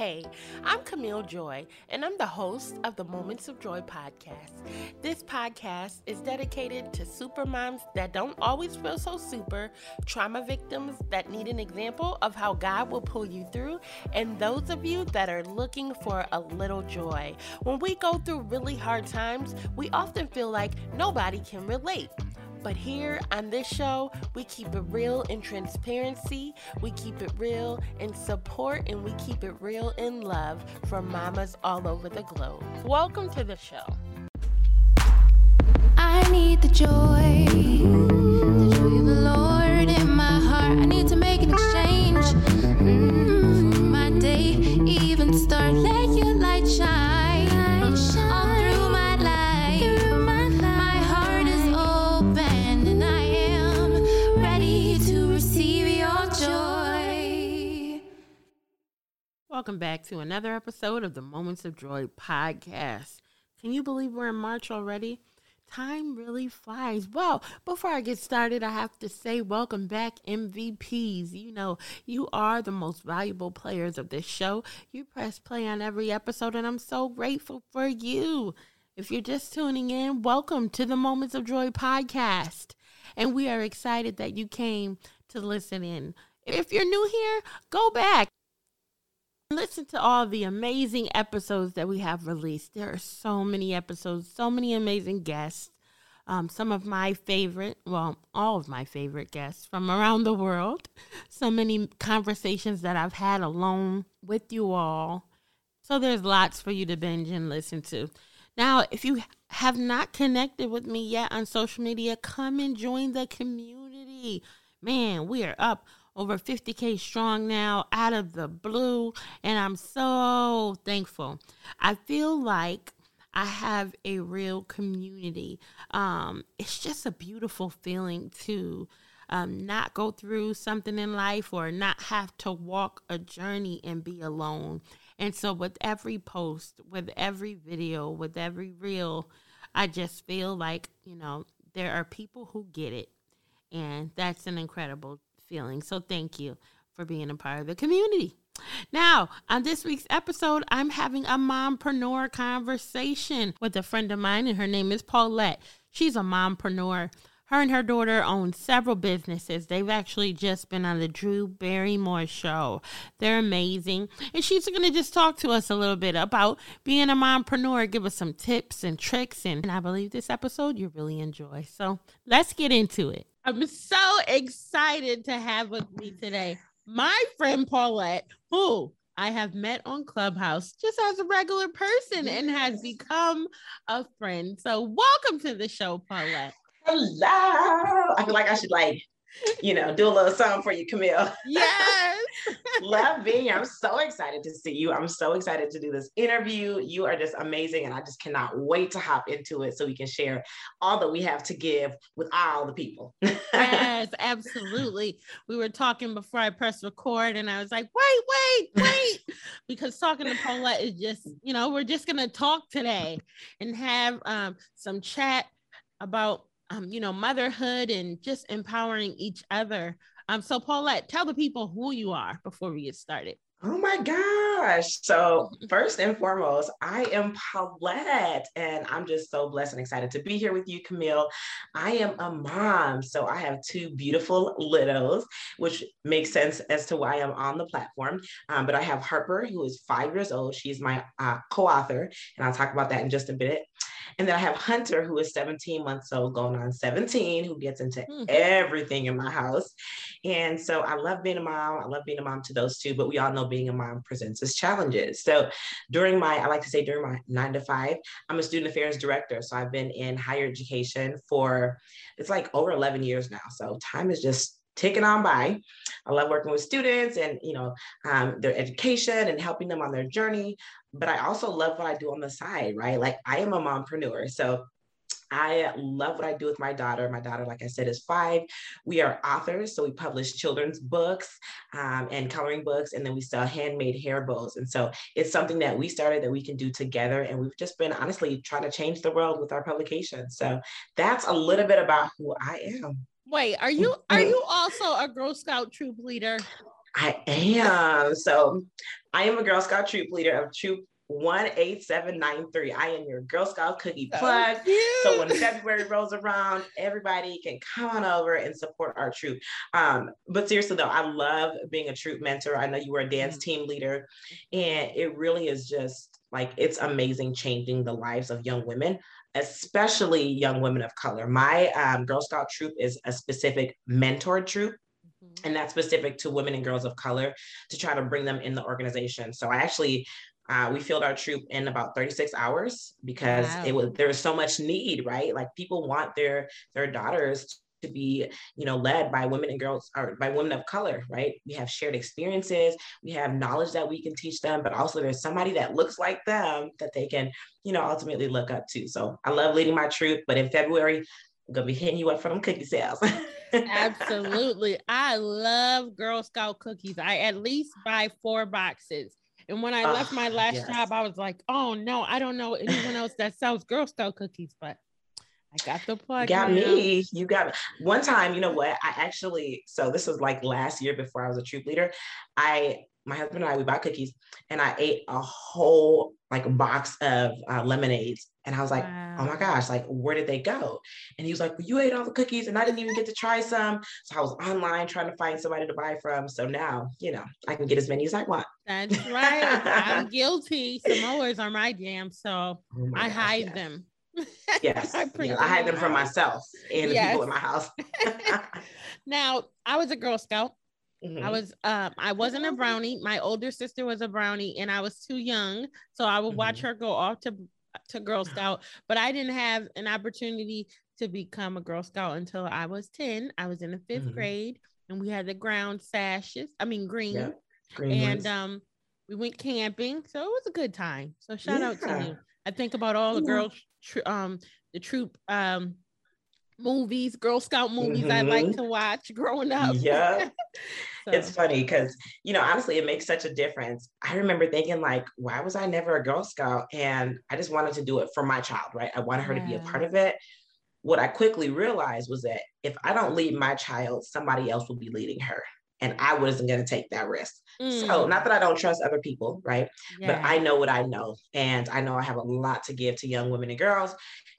Hey, I'm Camille Joy, and I'm the host of the Moments of Joy podcast. This podcast is dedicated to super moms that don't always feel so super, trauma victims that need an example of how God will pull you through, and those of you that are looking for a little joy. When we go through really hard times, we often feel like nobody can relate. But here on this show, we keep it real in transparency, we keep it real in support, and we keep it real in love for mamas all over the globe. Welcome to the show. I need the joy, the joy of the Lord in my heart. I need to make an exchange Welcome back to another episode of the Moments of Joy podcast. Can you believe we're in March already? Time really flies. Well, before I get started, I have to say welcome back, MVPs. You know, you are the most valuable players of this show. You press play on every episode, and I'm so grateful for you. If you're just tuning in, welcome to the Moments of Joy podcast. And we are excited that you came to listen in. If you're new here, go back. Listen to all the amazing episodes that we have released. There are so many episodes, so many amazing guests. Um, some of my favorite, well, all of my favorite guests from around the world. So many conversations that I've had alone with you all. So there's lots for you to binge and listen to. Now, if you have not connected with me yet on social media, come and join the community. Man, we are up over 50k strong now out of the blue and i'm so thankful. I feel like i have a real community. Um it's just a beautiful feeling to um, not go through something in life or not have to walk a journey and be alone. And so with every post with every video with every reel i just feel like you know there are people who get it and that's an incredible feeling. So thank you for being a part of the community. Now, on this week's episode, I'm having a mompreneur conversation with a friend of mine, and her name is Paulette. She's a mompreneur. Her and her daughter own several businesses. They've actually just been on the Drew Barrymore show. They're amazing. And she's going to just talk to us a little bit about being a mompreneur, give us some tips and tricks. And, I believe this episode you'll really enjoy. So let's get into it. I'm so excited to have with me today my friend Paulette, who I have met on Clubhouse just as a regular person and has become a friend. So, welcome to the show, Paulette. Hello. I feel like I should like, you know, do a little something for you, Camille. Yes. Love being here. I'm so excited to see you. I'm so excited to do this interview. You are just amazing. And I just cannot wait to hop into it so we can share all that we have to give with all the people. yes, absolutely. We were talking before I pressed record, and I was like, wait, wait, wait. because talking to Paulette is just, you know, we're just going to talk today and have um, some chat about um, you know, motherhood and just empowering each other. Um, so Paulette, tell the people who you are before we get started. Oh my gosh. So, first and foremost, I am Paulette, and I'm just so blessed and excited to be here with you, Camille. I am a mom. So, I have two beautiful littles, which makes sense as to why I'm on the platform. Um, but I have Harper, who is five years old. She's my uh, co author, and I'll talk about that in just a bit. And then I have Hunter, who is 17 months old, going on 17, who gets into mm-hmm. everything in my house. And so I love being a mom. I love being a mom to those two, but we all know being a mom presents its challenges. So during my, I like to say during my nine to five, I'm a student affairs director. So I've been in higher education for, it's like over 11 years now. So time is just ticking on by. I love working with students and you know um, their education and helping them on their journey. But I also love what I do on the side, right? Like I am a mompreneur, so I love what I do with my daughter. My daughter, like I said, is five. We are authors, so we publish children's books um, and coloring books, and then we sell handmade hair bows. And so it's something that we started that we can do together. And we've just been honestly trying to change the world with our publication. So that's a little bit about who I am. Wait, are you are you also a Girl Scout troop leader? I am. So I am a Girl Scout troop leader of Troop 18793. I am your Girl Scout cookie plug. So when February rolls around, everybody can come on over and support our troop. Um, but seriously though, I love being a troop mentor. I know you were a dance mm-hmm. team leader, and it really is just like it's amazing changing the lives of young women especially young women of color my um, girl scout troop is a specific mentor troop mm-hmm. and that's specific to women and girls of color to try to bring them in the organization so i actually uh, we filled our troop in about 36 hours because wow. it was there was so much need, right? Like people want their their daughters to be, you know, led by women and girls or by women of color, right? We have shared experiences, we have knowledge that we can teach them, but also there's somebody that looks like them that they can, you know, ultimately look up to. So I love leading my troop, but in February, I'm gonna be hitting you up for them cookie sales. Absolutely. I love Girl Scout cookies. I at least buy four boxes. And when I left my ah, last yes. job, I was like, oh no, I don't know anyone else that sells Girl Scout cookies, but I got the plug. Got me. You got me. One time, you know what? I actually, so this was like last year before I was a troop leader. I, my husband and I, we bought cookies and I ate a whole like box of uh, lemonades. And I was like, wow. oh my gosh, like, where did they go? And he was like, well, you ate all the cookies and I didn't even get to try some. So I was online trying to find somebody to buy from. So now, you know, I can get as many as I want. That's right. I'm guilty. Samoas are my jam. So oh I gosh, hide yes. them. Yes. I, yeah, I hide them for myself and yes. the people in my house. now, I was a Girl Scout. Mm-hmm. I was um I wasn't a brownie. My older sister was a brownie and I was too young. So I would watch mm-hmm. her go off to to Girl Scout, but I didn't have an opportunity to become a Girl Scout until I was 10. I was in the 5th mm-hmm. grade and we had the ground sashes, I mean green. Yeah, green and ones. um we went camping. So it was a good time. So shout yeah. out to you. I think about all the girls tr- um the troop um movies, Girl Scout movies mm-hmm. I like mm-hmm. to watch growing up. Yeah. so. It's funny because, you know, honestly, it makes such a difference. I remember thinking, like, why was I never a Girl Scout? And I just wanted to do it for my child, right? I wanted her yeah. to be a part of it. What I quickly realized was that if I don't lead my child, somebody else will be leading her. And I wasn't going to take that risk. Mm. So, not that I don't trust other people, right? Yeah. But I know what I know. And I know I have a lot to give to young women and girls.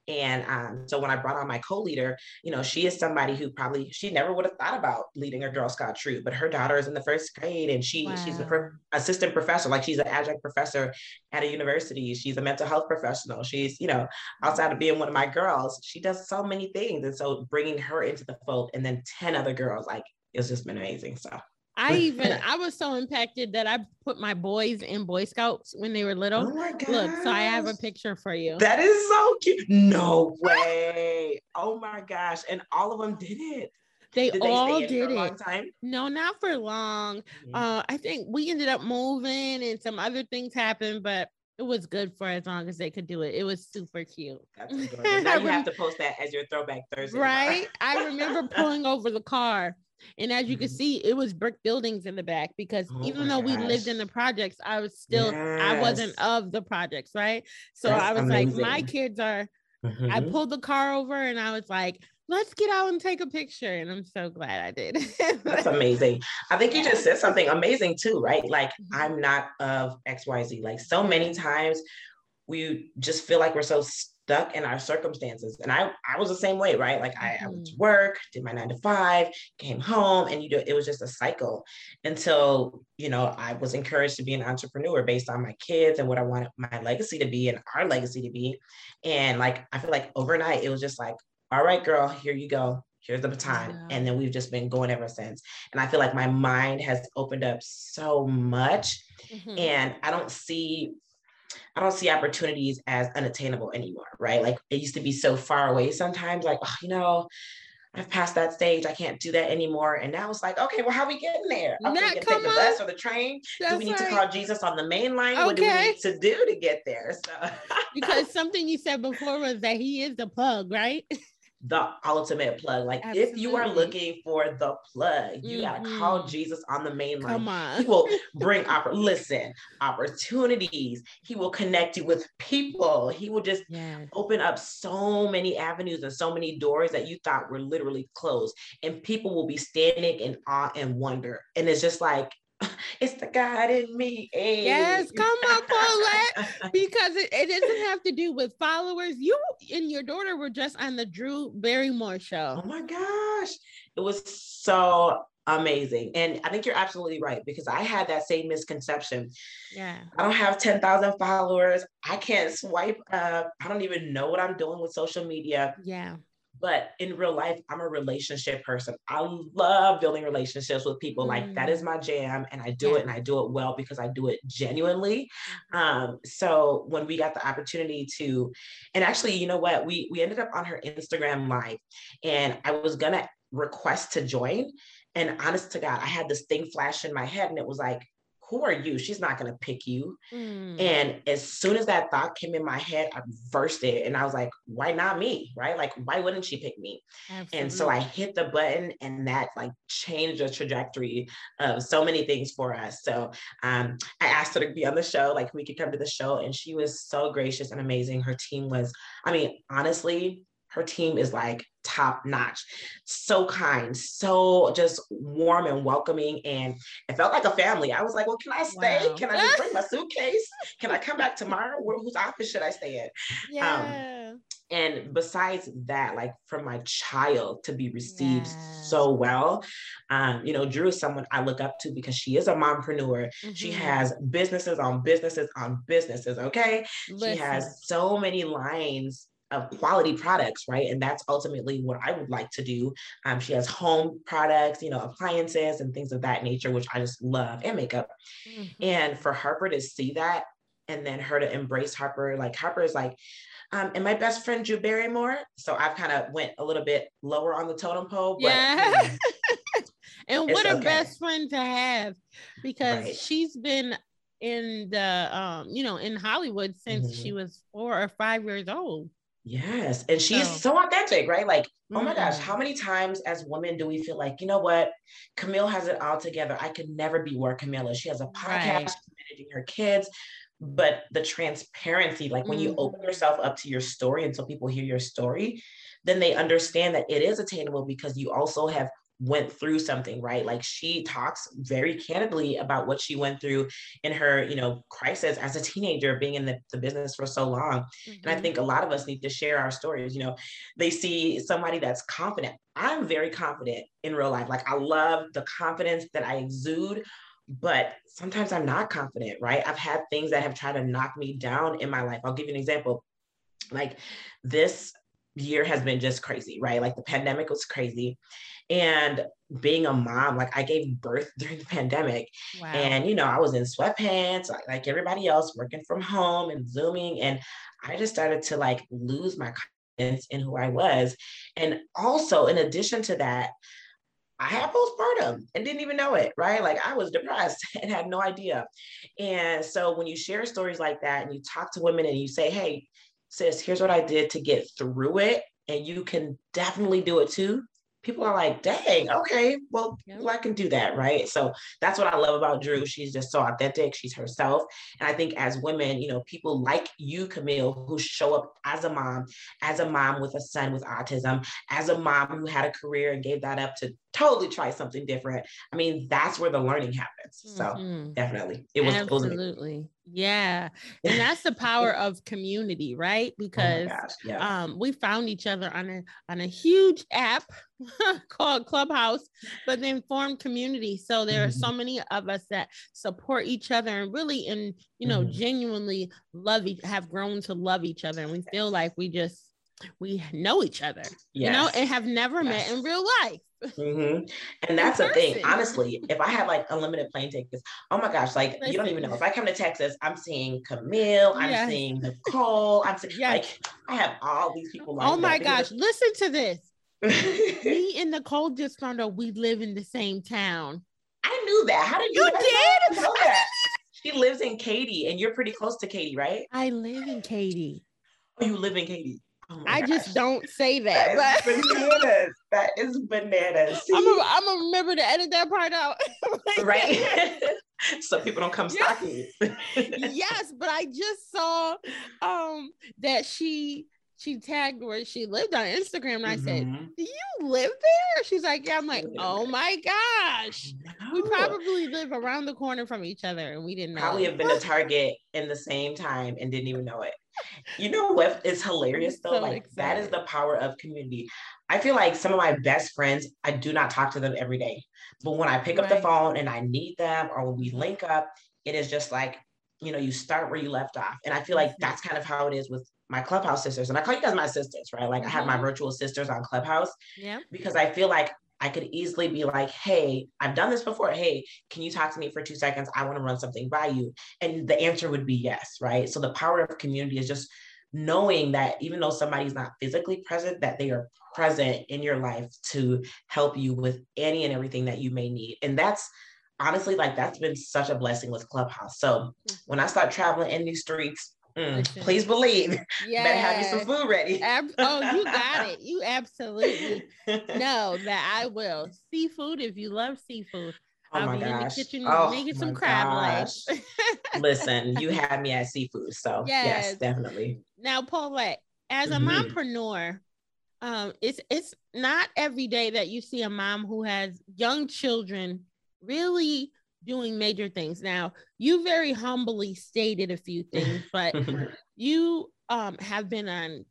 And um, so when I brought on my co-leader, you know, she is somebody who probably she never would have thought about leading a Girl Scout troop, but her daughter is in the first grade and she wow. she's a pro- assistant professor, like she's an adjunct professor at a university. She's a mental health professional. She's you know outside of being one of my girls, she does so many things. And so bringing her into the fold and then ten other girls, like it's just been amazing. So I even I was so impacted that I put my boys in Boy Scouts when they were little. Oh my god! Look, so I have a picture for you. That is so cute. No way! oh my gosh! And all of them did it. They, did all they did it. No, not for long. Mm-hmm. Uh, I think we ended up moving and some other things happened, but it was good for as long as they could do it. It was super cute. That's now you have to post that as your throwback Thursday. Right? I remember pulling over the car and as you can mm-hmm. see, it was brick buildings in the back because oh even though gosh. we lived in the projects, I was still yes. I wasn't of the projects, right? So That's I was amazing. like, my kids are. Mm-hmm. I pulled the car over and I was like, let's get out and take a picture. And I'm so glad I did. That's amazing. I think you just said something amazing too, right? Like, mm-hmm. I'm not of XYZ. Like, so many times we just feel like we're so stuck in our circumstances. And I, I was the same way, right? Like I, I went to mm-hmm. work, did my nine to five, came home, and you know, it was just a cycle until, you know, I was encouraged to be an entrepreneur based on my kids and what I wanted my legacy to be and our legacy to be. And like, I feel like overnight, it was just like, all right, girl, here you go. Here's the baton. Yeah. And then we've just been going ever since. And I feel like my mind has opened up so much. Mm-hmm. And I don't see I don't see opportunities as unattainable anymore, right? Like it used to be so far away sometimes, like, oh, you know, I've passed that stage. I can't do that anymore. And now it's like, okay, well, how are we getting there? Okay, we take the bus or the train. That's do we need right. to call Jesus on the main line? Okay. What do we need to do to get there? So. because something you said before was that he is the plug, right? the ultimate plug. Like Absolutely. if you are looking for the plug, you mm-hmm. gotta call Jesus on the main line. Come on. He will bring oppor- listen, opportunities. He will connect you with people. He will just yes. open up so many avenues and so many doors that you thought were literally closed. And people will be standing in awe and wonder. And it's just like it's the God in me. Hey. Yes, come on, Paulette. because it, it doesn't have to do with followers. You and your daughter were just on the Drew Barrymore show. Oh my gosh. It was so amazing. And I think you're absolutely right because I had that same misconception. Yeah. I don't have 10,000 followers. I can't swipe up. I don't even know what I'm doing with social media. Yeah. But in real life, I'm a relationship person. I love building relationships with people. Like that is my jam. And I do Yeah. it and I do it well because I do it genuinely. Um, so when we got the opportunity to, and actually, you know what, we we ended up on her Instagram live, and I was gonna request to join, and honest to God, I had this thing flash in my head, and it was like, "Who are you? She's not gonna pick you." Mm. And as soon as that thought came in my head, I reversed it, and I was like, "Why not me? Right? Like, why wouldn't she pick me?" And so I hit the button, and that like changed the trajectory of so many things for us. So um, I asked her to be on the show, like we could come to the show, and she was so gracious and amazing. Her team was, I mean, honestly, her team is like top notch, so kind, so just warm and welcoming, and it felt like a family. I was like, well, can I stay? Wow. Can I just bring my suitcase? Can I come back tomorrow? Where, whose office should I stay in? yeah. and besides that like for my child to be received Yeah. so well um you know drew is someone i look up to because she is a mompreneur she Mhm. has businesses on businesses on businesses okay she has so many lines of quality products right and that's ultimately what i would like to do um, she has home products you know appliances and things of that nature which i just love and makeup Mhm. and for Harper to see that and then her to embrace Harper, like Harper is like, um, and my best friend Drew Barrymore. So I've kind of went a little bit lower on the totem pole, but Yeah. and It's what a okay. best friend to have because Right. she's been in the um you know in hollywood since Mm-hmm. she was four or five years old yes. And she's So- so authentic, right? Like, oh my gosh, Mm. how many times as women do we feel like, you know what? Camille has it all together. I could never be where Camille is. She has a podcast, Right. managing her kids. But the transparency, like when you open Mhm. yourself up to your story and so people hear your story, then they understand that it is attainable because you also have went through something right like she talks very candidly about what she went through in her you know crisis as a teenager being in the, the business for so long and I Mhm. think a lot of us need to share our stories. You know, they see somebody that's confident. I'm very confident in real life. Like I love the confidence that I exude, but sometimes I'm not confident, right? I've had things that have tried to knock me down in my life. I'll give you an example. Like this year has been just crazy, right? Like the pandemic was crazy. And being a mom, like I gave birth during the pandemic. wow. And you know, I was in sweatpants, like, like everybody else, working from home and zooming, and I just started to like lose my confidence in who I was. And also, in addition to that, I had postpartum and didn't even know it, right? Like I was depressed and had no idea. And so when you share stories like that and you talk to women and you say, "Hey, sis, here's what I did to get through it, and you can definitely do it too." People are like, dang, okay, well, well, I can do that, right? So that's what I love about Drew. She's just so authentic. She's herself. And I think as women, you know, people like you, Camille, who show up as a mom, as a mom with a son with autism, as a mom who had a career and gave that up to totally try something different. I mean, that's where the learning happens. So Mhm. definitely, it was, absolutely yeah and that's the power of community right Oh because gosh, yeah. um we found each other on a on a huge app called clubhouse but then formed community so there are so many of us that support each other and really and you know Mhm. genuinely love each have grown to love each other and we feel like we just we know each other you know and have never met in real life Mhm. And that's the thing. Honestly, if I had like unlimited plane tickets, oh my gosh, like you don't even know. If I come to Texas, I'm seeing Camille, I'm Yes. seeing Nicole, I'm seeing Yes. like I have all these people. oh my up gosh listen to this me and nicole just found out we live in the same town I knew that. How did you, You did? know that? She lives in Katy, and you're pretty close to Katy, right? i live in Katy Oh, you live in Katy. Oh i gosh. just don't say that, That but bananas. That is bananas. See? I'm gonna remember to edit that part out. right? so people don't come stalking you. yes, but I just saw um that she she tagged where she lived on Instagram, and I said, Mhm. "Do you live there?" She's like, "Yeah." I'm like, "Oh my gosh." We probably live around the corner from each other and we didn't know. probably have been to Target in the same time and didn't even know it. You know what is hilarious though? so like that is the power of community. I feel like some of my best friends, I do not talk to them every day. But when I pick up the phone and I need them or when we link up, it is just like, you know, you start where you left off. And I feel like that's kind of how it is with my clubhouse sisters. And I call you guys my sisters, right? Like I have my Mhm. virtual sisters on Clubhouse Yeah. because I feel like I could easily be like, hey, I've done this before. Hey, can you talk to me for two seconds? I want to run something by you. And the answer would be yes, right? So the power of community is just knowing that even though somebody's not physically present, that they are present in your life to help you with any and everything that you may need. And that's honestly like that's been such a blessing with Clubhouse. So when I start traveling in these streets, mm, please believe, Yeah. better have you some food ready. Ab- oh, you got it. You absolutely know that I will. Seafood, if you love seafood, Oh I'll my be in the gosh. kitchen Oh making some my crab legs. gosh. Listen, you had me at seafood. So yes, Yes. definitely. now, Paulette, as a Mhm. mompreneur, um, it's it's not every day that you see a mom who has young children really doing major things. Now, you very humbly stated a few things, but you um have been on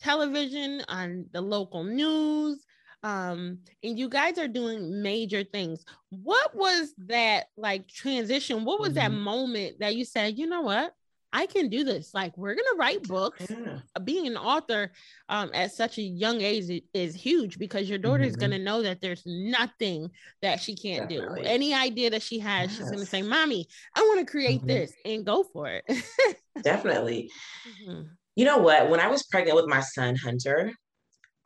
television on the local news um and you guys are doing major things what was that like transition what was that Mhm. moment that you said you know what i can do this like we're gonna write books Yeah. being an author um, at such a young age is huge because your daughter is Mhm. going to know that there's nothing that she can't Definitely. do. Any idea that she has, she's going to say, Mommy, I want to create Mhm. this and go for it. Definitely. Mhm. You know what? When I was pregnant with my son, Hunter,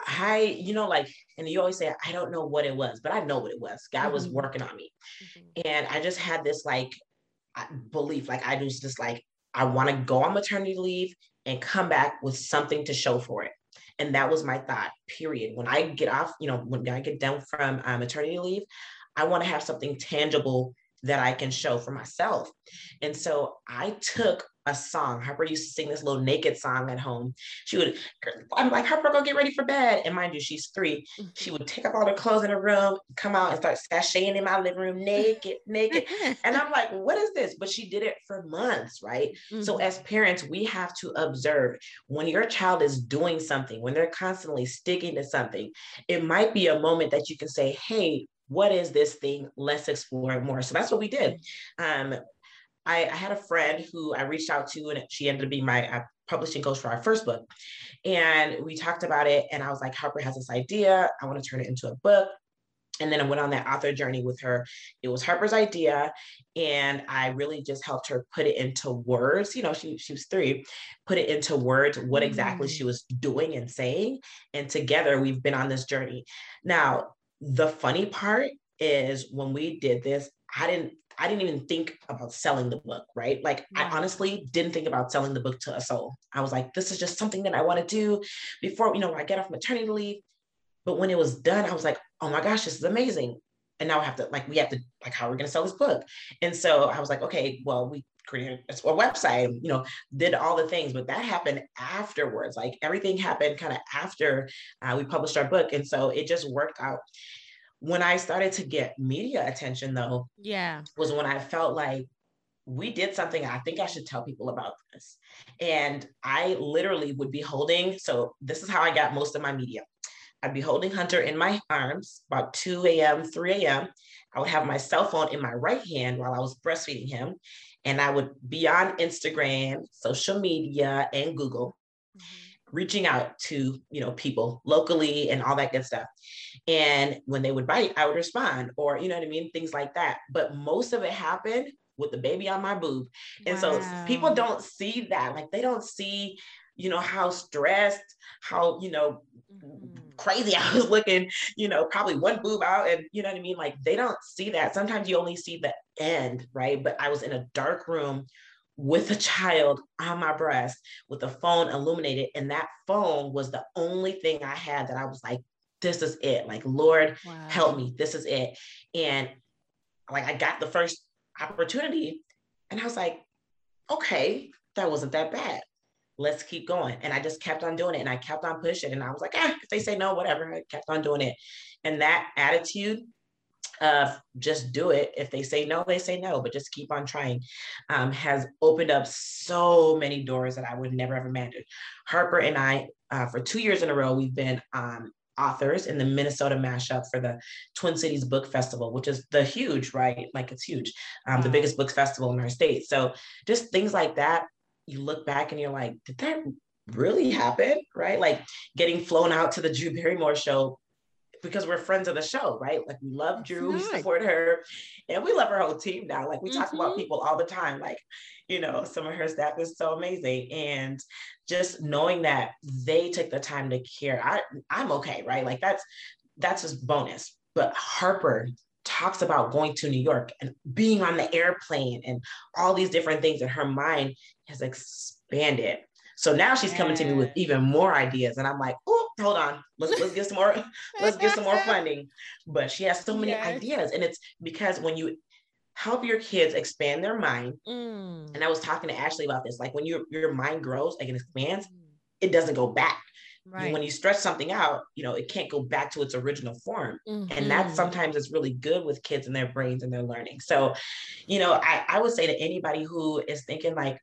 I, you know, like, and you always say, I don't know what it was, but I know what it was. God was Mhm. working on me. And I just had this like belief, like I was just like, I want to go on maternity leave and come back with something to show for it. And that was my thought, period. When I get off, you know, when I get done from uh, maternity leave, I want to have something tangible that I can show for myself. And so I took a song. Harper used to sing this little naked song at home. She would, I'm like, Harper, go get ready for bed. And mind you, she's three. She would take up all her clothes in her room, come out and start sashaying in my living room naked, naked. And I'm like, what is this? But she did it for months, right? So Mhm. as parents, we have to observe when your child is doing something, when they're constantly sticking to something, it might be a moment that you can say, hey, what is this thing? Let's explore it more. So that's what we did. Um, I, I had a friend who I reached out to, and she ended up being my uh, publishing coach for our first book. And we talked about it, and I was like, Harper has this idea. I want to turn it into a book. And then I went on that author journey with her. It was Harper's idea, and I really just helped her put it into words. You know, she she was three, put it into words what exactly she was doing and saying. And together we've been on this journey. Now, the funny part is when we did this, I didn't I didn't even think about selling the book, right? Like Right. I honestly didn't think about selling the book to a soul. I was like, this is just something that I want to do before, you know, I get off maternity leave. But when it was done, I was like, oh my gosh, this is amazing. And now I have to, like, we have to, like, how are we going to sell this book? And so I was like, okay, well, we created a a website, you know, did all the things, but that happened afterwards. Like everything happened kind of after uh, we published our book. And so it just worked out. When I started to get media attention, though, yeah. was when I felt like we did something. I think I should tell people about this. And I literally would be holding, so this is how I got most of my media. I'd be holding Hunter in my arms about 2 a.m., 3 a.m. I would have my cell phone in my right hand while I was breastfeeding him. And I would be on Instagram, social media, and Google reaching out to you know people locally and all that good stuff and when they would bite i would respond or you know what i mean things like that but most of it happened with the baby on my boob and so people don't see that like they don't see you know how stressed how you know Mhm. crazy I was looking, you know, probably one boob out and you know what I mean? Like they don't see that. Sometimes you only see the end, right? But I was in a dark room with a child on my breast with a phone illuminated. And that phone was the only thing I had that I was like, this is it. Like, Lord, Wow. help me. This is it. And like I got the first opportunity and I was like, okay, that wasn't that bad. let's keep going. And I just kept on doing it and I kept on pushing. And I was like, ah, if they say no, whatever. I kept on doing it. And that attitude of just do it. If they say no, they say no, but just keep on trying um, has opened up so many doors that I would never have imagined. Harper and I, uh, for two years in a row, we've been um, authors in the Minnesota mashup for the Twin Cities Book Festival, which is the huge, right? Like it's huge, um, the biggest book festival in our state. So just things like that, you look back and you're like, did that really happen? Right? Like getting flown out to the Drew Barrymore show because we're friends of the show, right? Like we love Drew, nice. we support her, and we love her whole team now. Like we mm-hmm. talk about mm-hmm. people all the time. Like, you know, some of her staff is so amazing. And just knowing that they took the time to care, I I'm okay, right? Like that's that's just bonus. But Harper talks about going to New York and being on the airplane and all these different things, and her mind has expanded. So now she's coming to me with even more ideas, and I'm like, oh, hold on, let's let's get some more, let's get some more funding. But she has so many yes. ideas, and it's because when you help your kids expand their mind, mm. and I was talking to Ashley about this, like when your your mind grows like it expands, mm. it doesn't go back. Right. When you stretch something out, you know, it can't go back to its original form. Mm-hmm. And that sometimes is really good with kids and their brains and their learning. So, you know, I, I would say to anybody who is thinking like,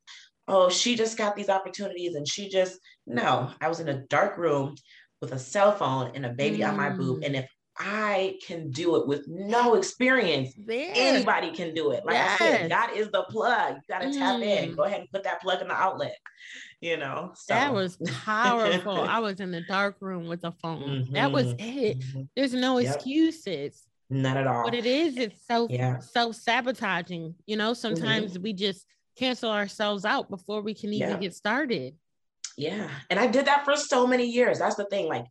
oh, she just got these opportunities and she just, no, I was in a dark room with a cell phone and a baby mm. on my boob. And if I can do it with no experience. Anybody can do it. Like yes. I said, God is the plug. You got to mm. tap in. Mm. Go ahead and put that plug in the outlet. You know, so. that was powerful. I was in the dark room with a phone. Mm-hmm. That was it. Mm-hmm. There's no yep. excuses. None at all. What it is, it's self yeah. self sabotaging. You know, sometimes mm-hmm. we just cancel ourselves out before we can even yeah. get started. Yeah. And I did that for so many years. That's the thing. Like,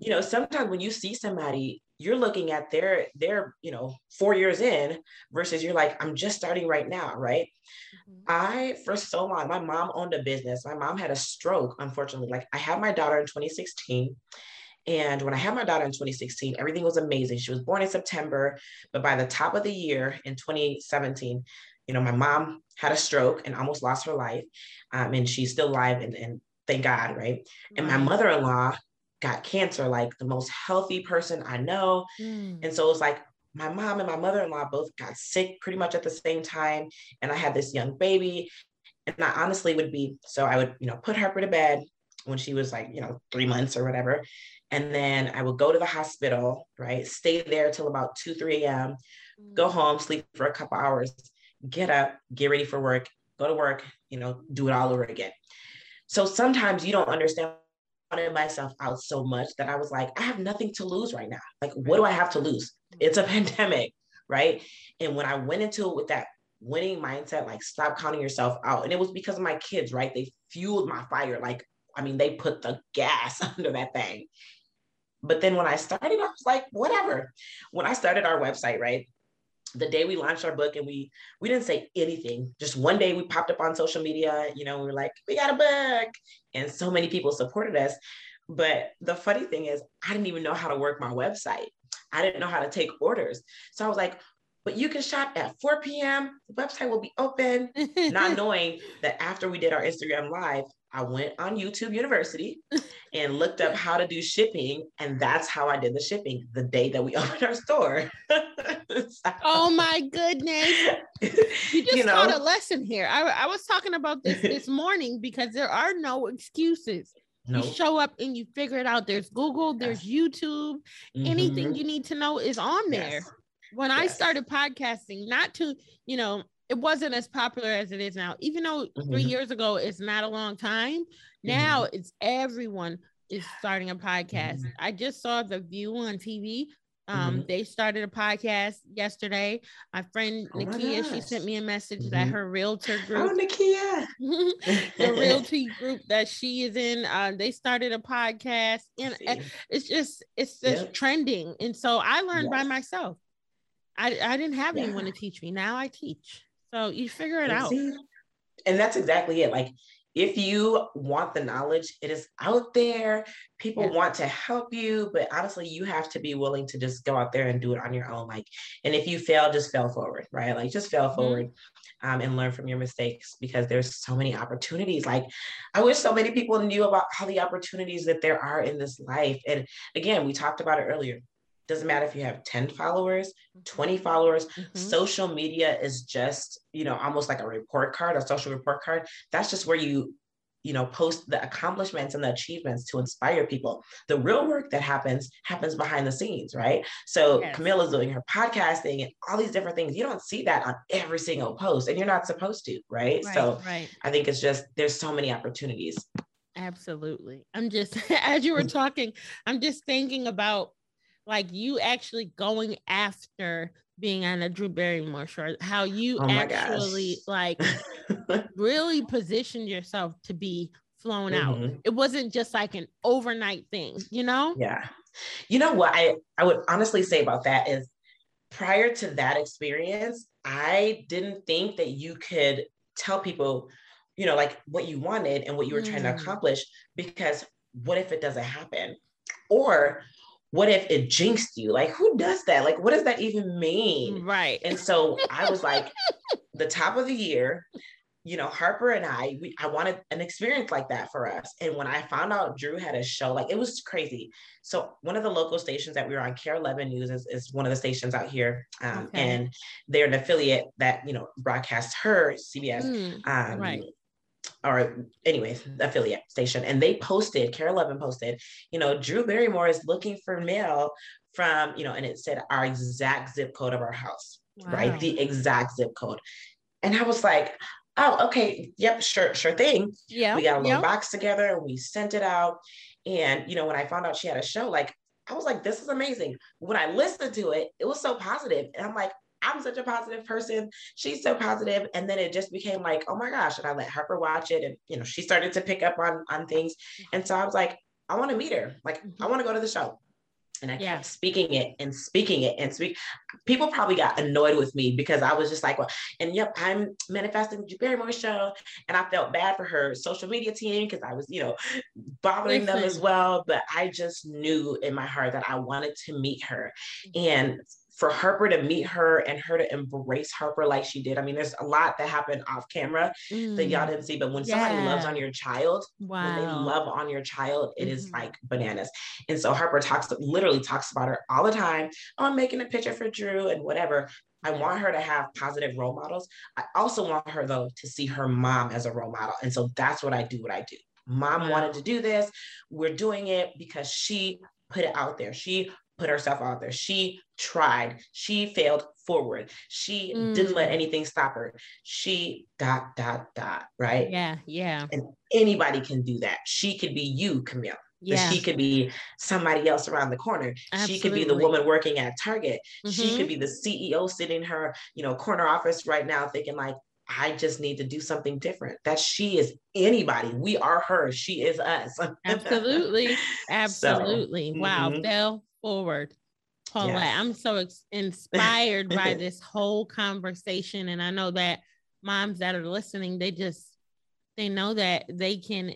you know, sometimes when you see somebody, you're looking at their their, you know, four years in versus you're like, I'm just starting right now, right? Mm-hmm. I for so long, my mom owned a business. My mom had a stroke, unfortunately. Like I had my daughter in 2016. And when I had my daughter in 2016, everything was amazing. She was born in September, but by the top of the year in 2017, you know, my mom had a stroke and almost lost her life. Um, and she's still alive and, and thank God, right? And my mother-in-law got cancer, like the most healthy person I know. Mm. And so it's like my mom and my mother-in-law both got sick pretty much at the same time. And I had this young baby. And I honestly would be, so I would, you know, put Harper to bed when she was like, you know, three months or whatever. And then I would go to the hospital, right? Stay there till about 2, 3 a.m., mm. go home, sleep for a couple hours, get up, get ready for work, go to work, you know, do it all over again. So sometimes you don't understand myself out so much that I was like, I have nothing to lose right now. Like, what do I have to lose? Mm-hmm. It's a pandemic, right? And when I went into it with that winning mindset, like stop counting yourself out. And it was because of my kids, right? They fueled my fire. Like, I mean, they put the gas under that thing. But then when I started, I was like, whatever. When I started our website, right? The day we launched our book and we we didn't say anything. Just one day we popped up on social media you know we were like we got a book. And so many people supported us. But the funny thing is i didn't even know how to work my website. I didn't know how to take orders. So i was like but you can shop at 4 p.m. The website will be open. Not knowing that after we did our Instagram live, I went on YouTube University and looked up how to do shipping. And that's how I did the shipping the day that we opened our store. so, oh my goodness. You just you know, taught a lesson here. I, I was talking about this this morning because there are no excuses. Nope. You show up and you figure it out. There's Google, there's YouTube. Mm-hmm. Anything you need to know is on there. Yes. When yes. I started podcasting, not to, you know, it wasn't as popular as it is now. Even though mm-hmm. three years ago it's not a long time, now mm-hmm. it's everyone is starting a podcast. Mm-hmm. I just saw the View on TV. Um, mm-hmm. they started a podcast yesterday. My friend oh Nakia, my she sent me a message that mm-hmm. her realtor oh, group, oh Nakia, the realty group that she is in, uh, they started a podcast, and it's just it's just yep. trending. And so I learned by myself. I I didn't have yeah. anyone to teach me. Now I teach. So you figure it and out. See, and that's exactly it. Like if you want the knowledge, it is out there. People yeah. want to help you, but honestly, you have to be willing to just go out there and do it on your own. Like, and if you fail, just fail forward, right? Like, just fail mm-hmm. forward um, and learn from your mistakes because there's so many opportunities. Like, I wish so many people knew about all the opportunities that there are in this life. And again, we talked about it earlier doesn't matter if you have 10 followers mm-hmm. 20 followers mm-hmm. social media is just you know almost like a report card a social report card that's just where you you know post the accomplishments and the achievements to inspire people the real work that happens happens behind the scenes right so yes. camille is doing her podcasting and all these different things you don't see that on every single post and you're not supposed to right, right so right. i think it's just there's so many opportunities absolutely i'm just as you were talking i'm just thinking about like you actually going after being on a Drew Barrymore show, how you oh actually like really positioned yourself to be flown mm-hmm. out. It wasn't just like an overnight thing, you know? Yeah. You know what I, I would honestly say about that is prior to that experience, I didn't think that you could tell people, you know, like what you wanted and what you were mm. trying to mm. accomplish because what if it doesn't happen? Or what if it jinxed you? Like, who does that? Like, what does that even mean? Right. And so I was like, the top of the year, you know, Harper and I, we, I wanted an experience like that for us. And when I found out Drew had a show, like it was crazy. So one of the local stations that we were on, KARE 11 News, is, is one of the stations out here, um, okay. and they're an affiliate that you know broadcasts her CBS. Mm, um, right or anyways, mm-hmm. affiliate station, and they posted, KARE 11 posted, you know, Drew Barrymore is looking for mail from, you know, and it said our exact zip code of our house, wow. right? The exact zip code. And I was like, oh, okay, yep, sure, sure thing. Yeah. We got a little yep. box together and we sent it out. And, you know, when I found out she had a show, like, I was like, this is amazing. When I listened to it, it was so positive. And I'm like, I'm such a positive person. She's so positive. And then it just became like, oh my gosh. And I let Harper watch it. And, you know, she started to pick up on, on things. And so I was like, I want to meet her. Like, I mm-hmm. want to go to the show. And I yeah. kept speaking it and speaking it and speak. People probably got annoyed with me because I was just like, well, and yep, I'm manifesting the Barrymore show. And I felt bad for her social media team because I was, you know, bothering Listen. them as well. But I just knew in my heart that I wanted to meet her. Mm-hmm. And for Harper to meet her and her to embrace Harper like she did. I mean, there's a lot that happened off camera mm. that y'all mm. didn't see, but when yeah. somebody loves on your child, wow. when they love on your child, it mm-hmm. is like bananas. And so Harper talks, literally talks about her all the time. Oh, I'm making a picture for Drew and whatever. I want her to have positive role models. I also want her though to see her mom as a role model. And so that's what I do, what I do. Mom wow. wanted to do this. We're doing it because she put it out there. She put herself out there. She tried. She failed forward. She mm. didn't let mm. anything stop her. She dot dot dot, right? Yeah, yeah. And anybody can do that. She could be you, Camille. Yeah. She could be somebody else around the corner. Absolutely. She could be the woman working at Target. Mm-hmm. She could mm-hmm. be the CEO sitting in her, you know, corner office right now thinking like, I just need to do something different. That she is anybody. We are her. She is us. Absolutely. Absolutely. So, wow. Mm-hmm forward. Paulette, yes. I'm so ex- inspired by this whole conversation. And I know that moms that are listening, they just, they know that they can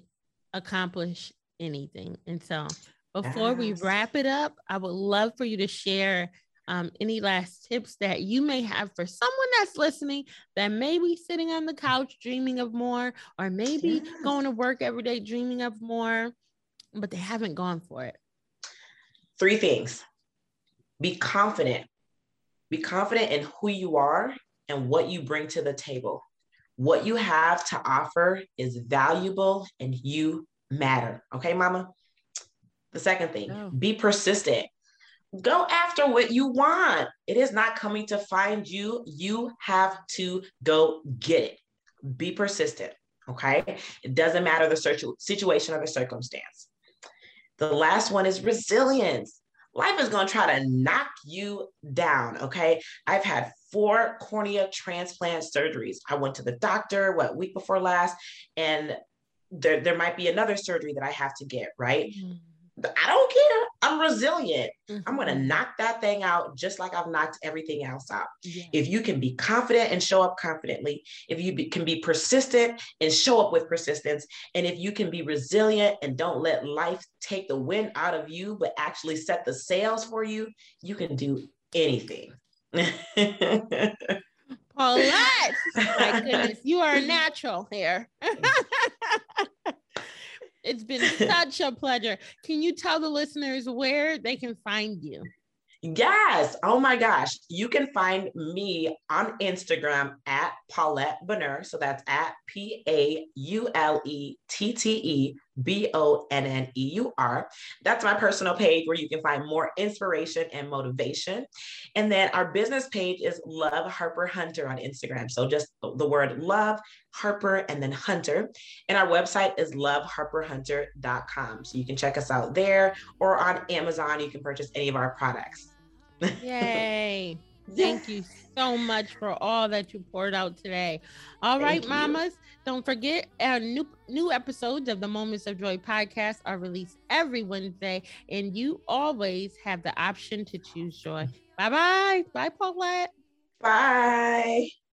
accomplish anything. And so before yes. we wrap it up, I would love for you to share um, any last tips that you may have for someone that's listening that may be sitting on the couch dreaming of more, or maybe yes. going to work every day dreaming of more, but they haven't gone for it three things be confident. Be confident in who you are and what you bring to the table. What you have to offer is valuable and you matter. Okay, mama? The second thing, oh. be persistent. Go after what you want. It is not coming to find you. You have to go get it. Be persistent. Okay. It doesn't matter the situation or the circumstance. The last one is resilience. Life is going to try to knock you down. Okay. I've had four cornea transplant surgeries. I went to the doctor, what, week before last, and there, there might be another surgery that I have to get, right? Mm-hmm. I don't care. I'm resilient. I'm going to mm-hmm. knock that thing out just like I've knocked everything else out. Yeah. If you can be confident and show up confidently, if you be, can be persistent and show up with persistence, and if you can be resilient and don't let life take the wind out of you, but actually set the sails for you, you can do anything. Paulette, my goodness, you are a natural here. it's been such a pleasure. Can you tell the listeners where they can find you? Yes. Oh my gosh. You can find me on Instagram at Paulette Bonner. So that's at P A U L E T T E B O N N E U R. That's my personal page where you can find more inspiration and motivation. And then our business page is Love Harper Hunter on Instagram. So just the word love, Harper, and then Hunter. And our website is loveharperhunter.com. So you can check us out there or on Amazon. You can purchase any of our products. Yay. Thank you so much for all that you poured out today. All right, Thank you. mamas, don't forget our new new episodes of the Moments of Joy podcast are released every Wednesday, and you always have the option to choose joy. Bye bye. Bye, Paulette. Bye.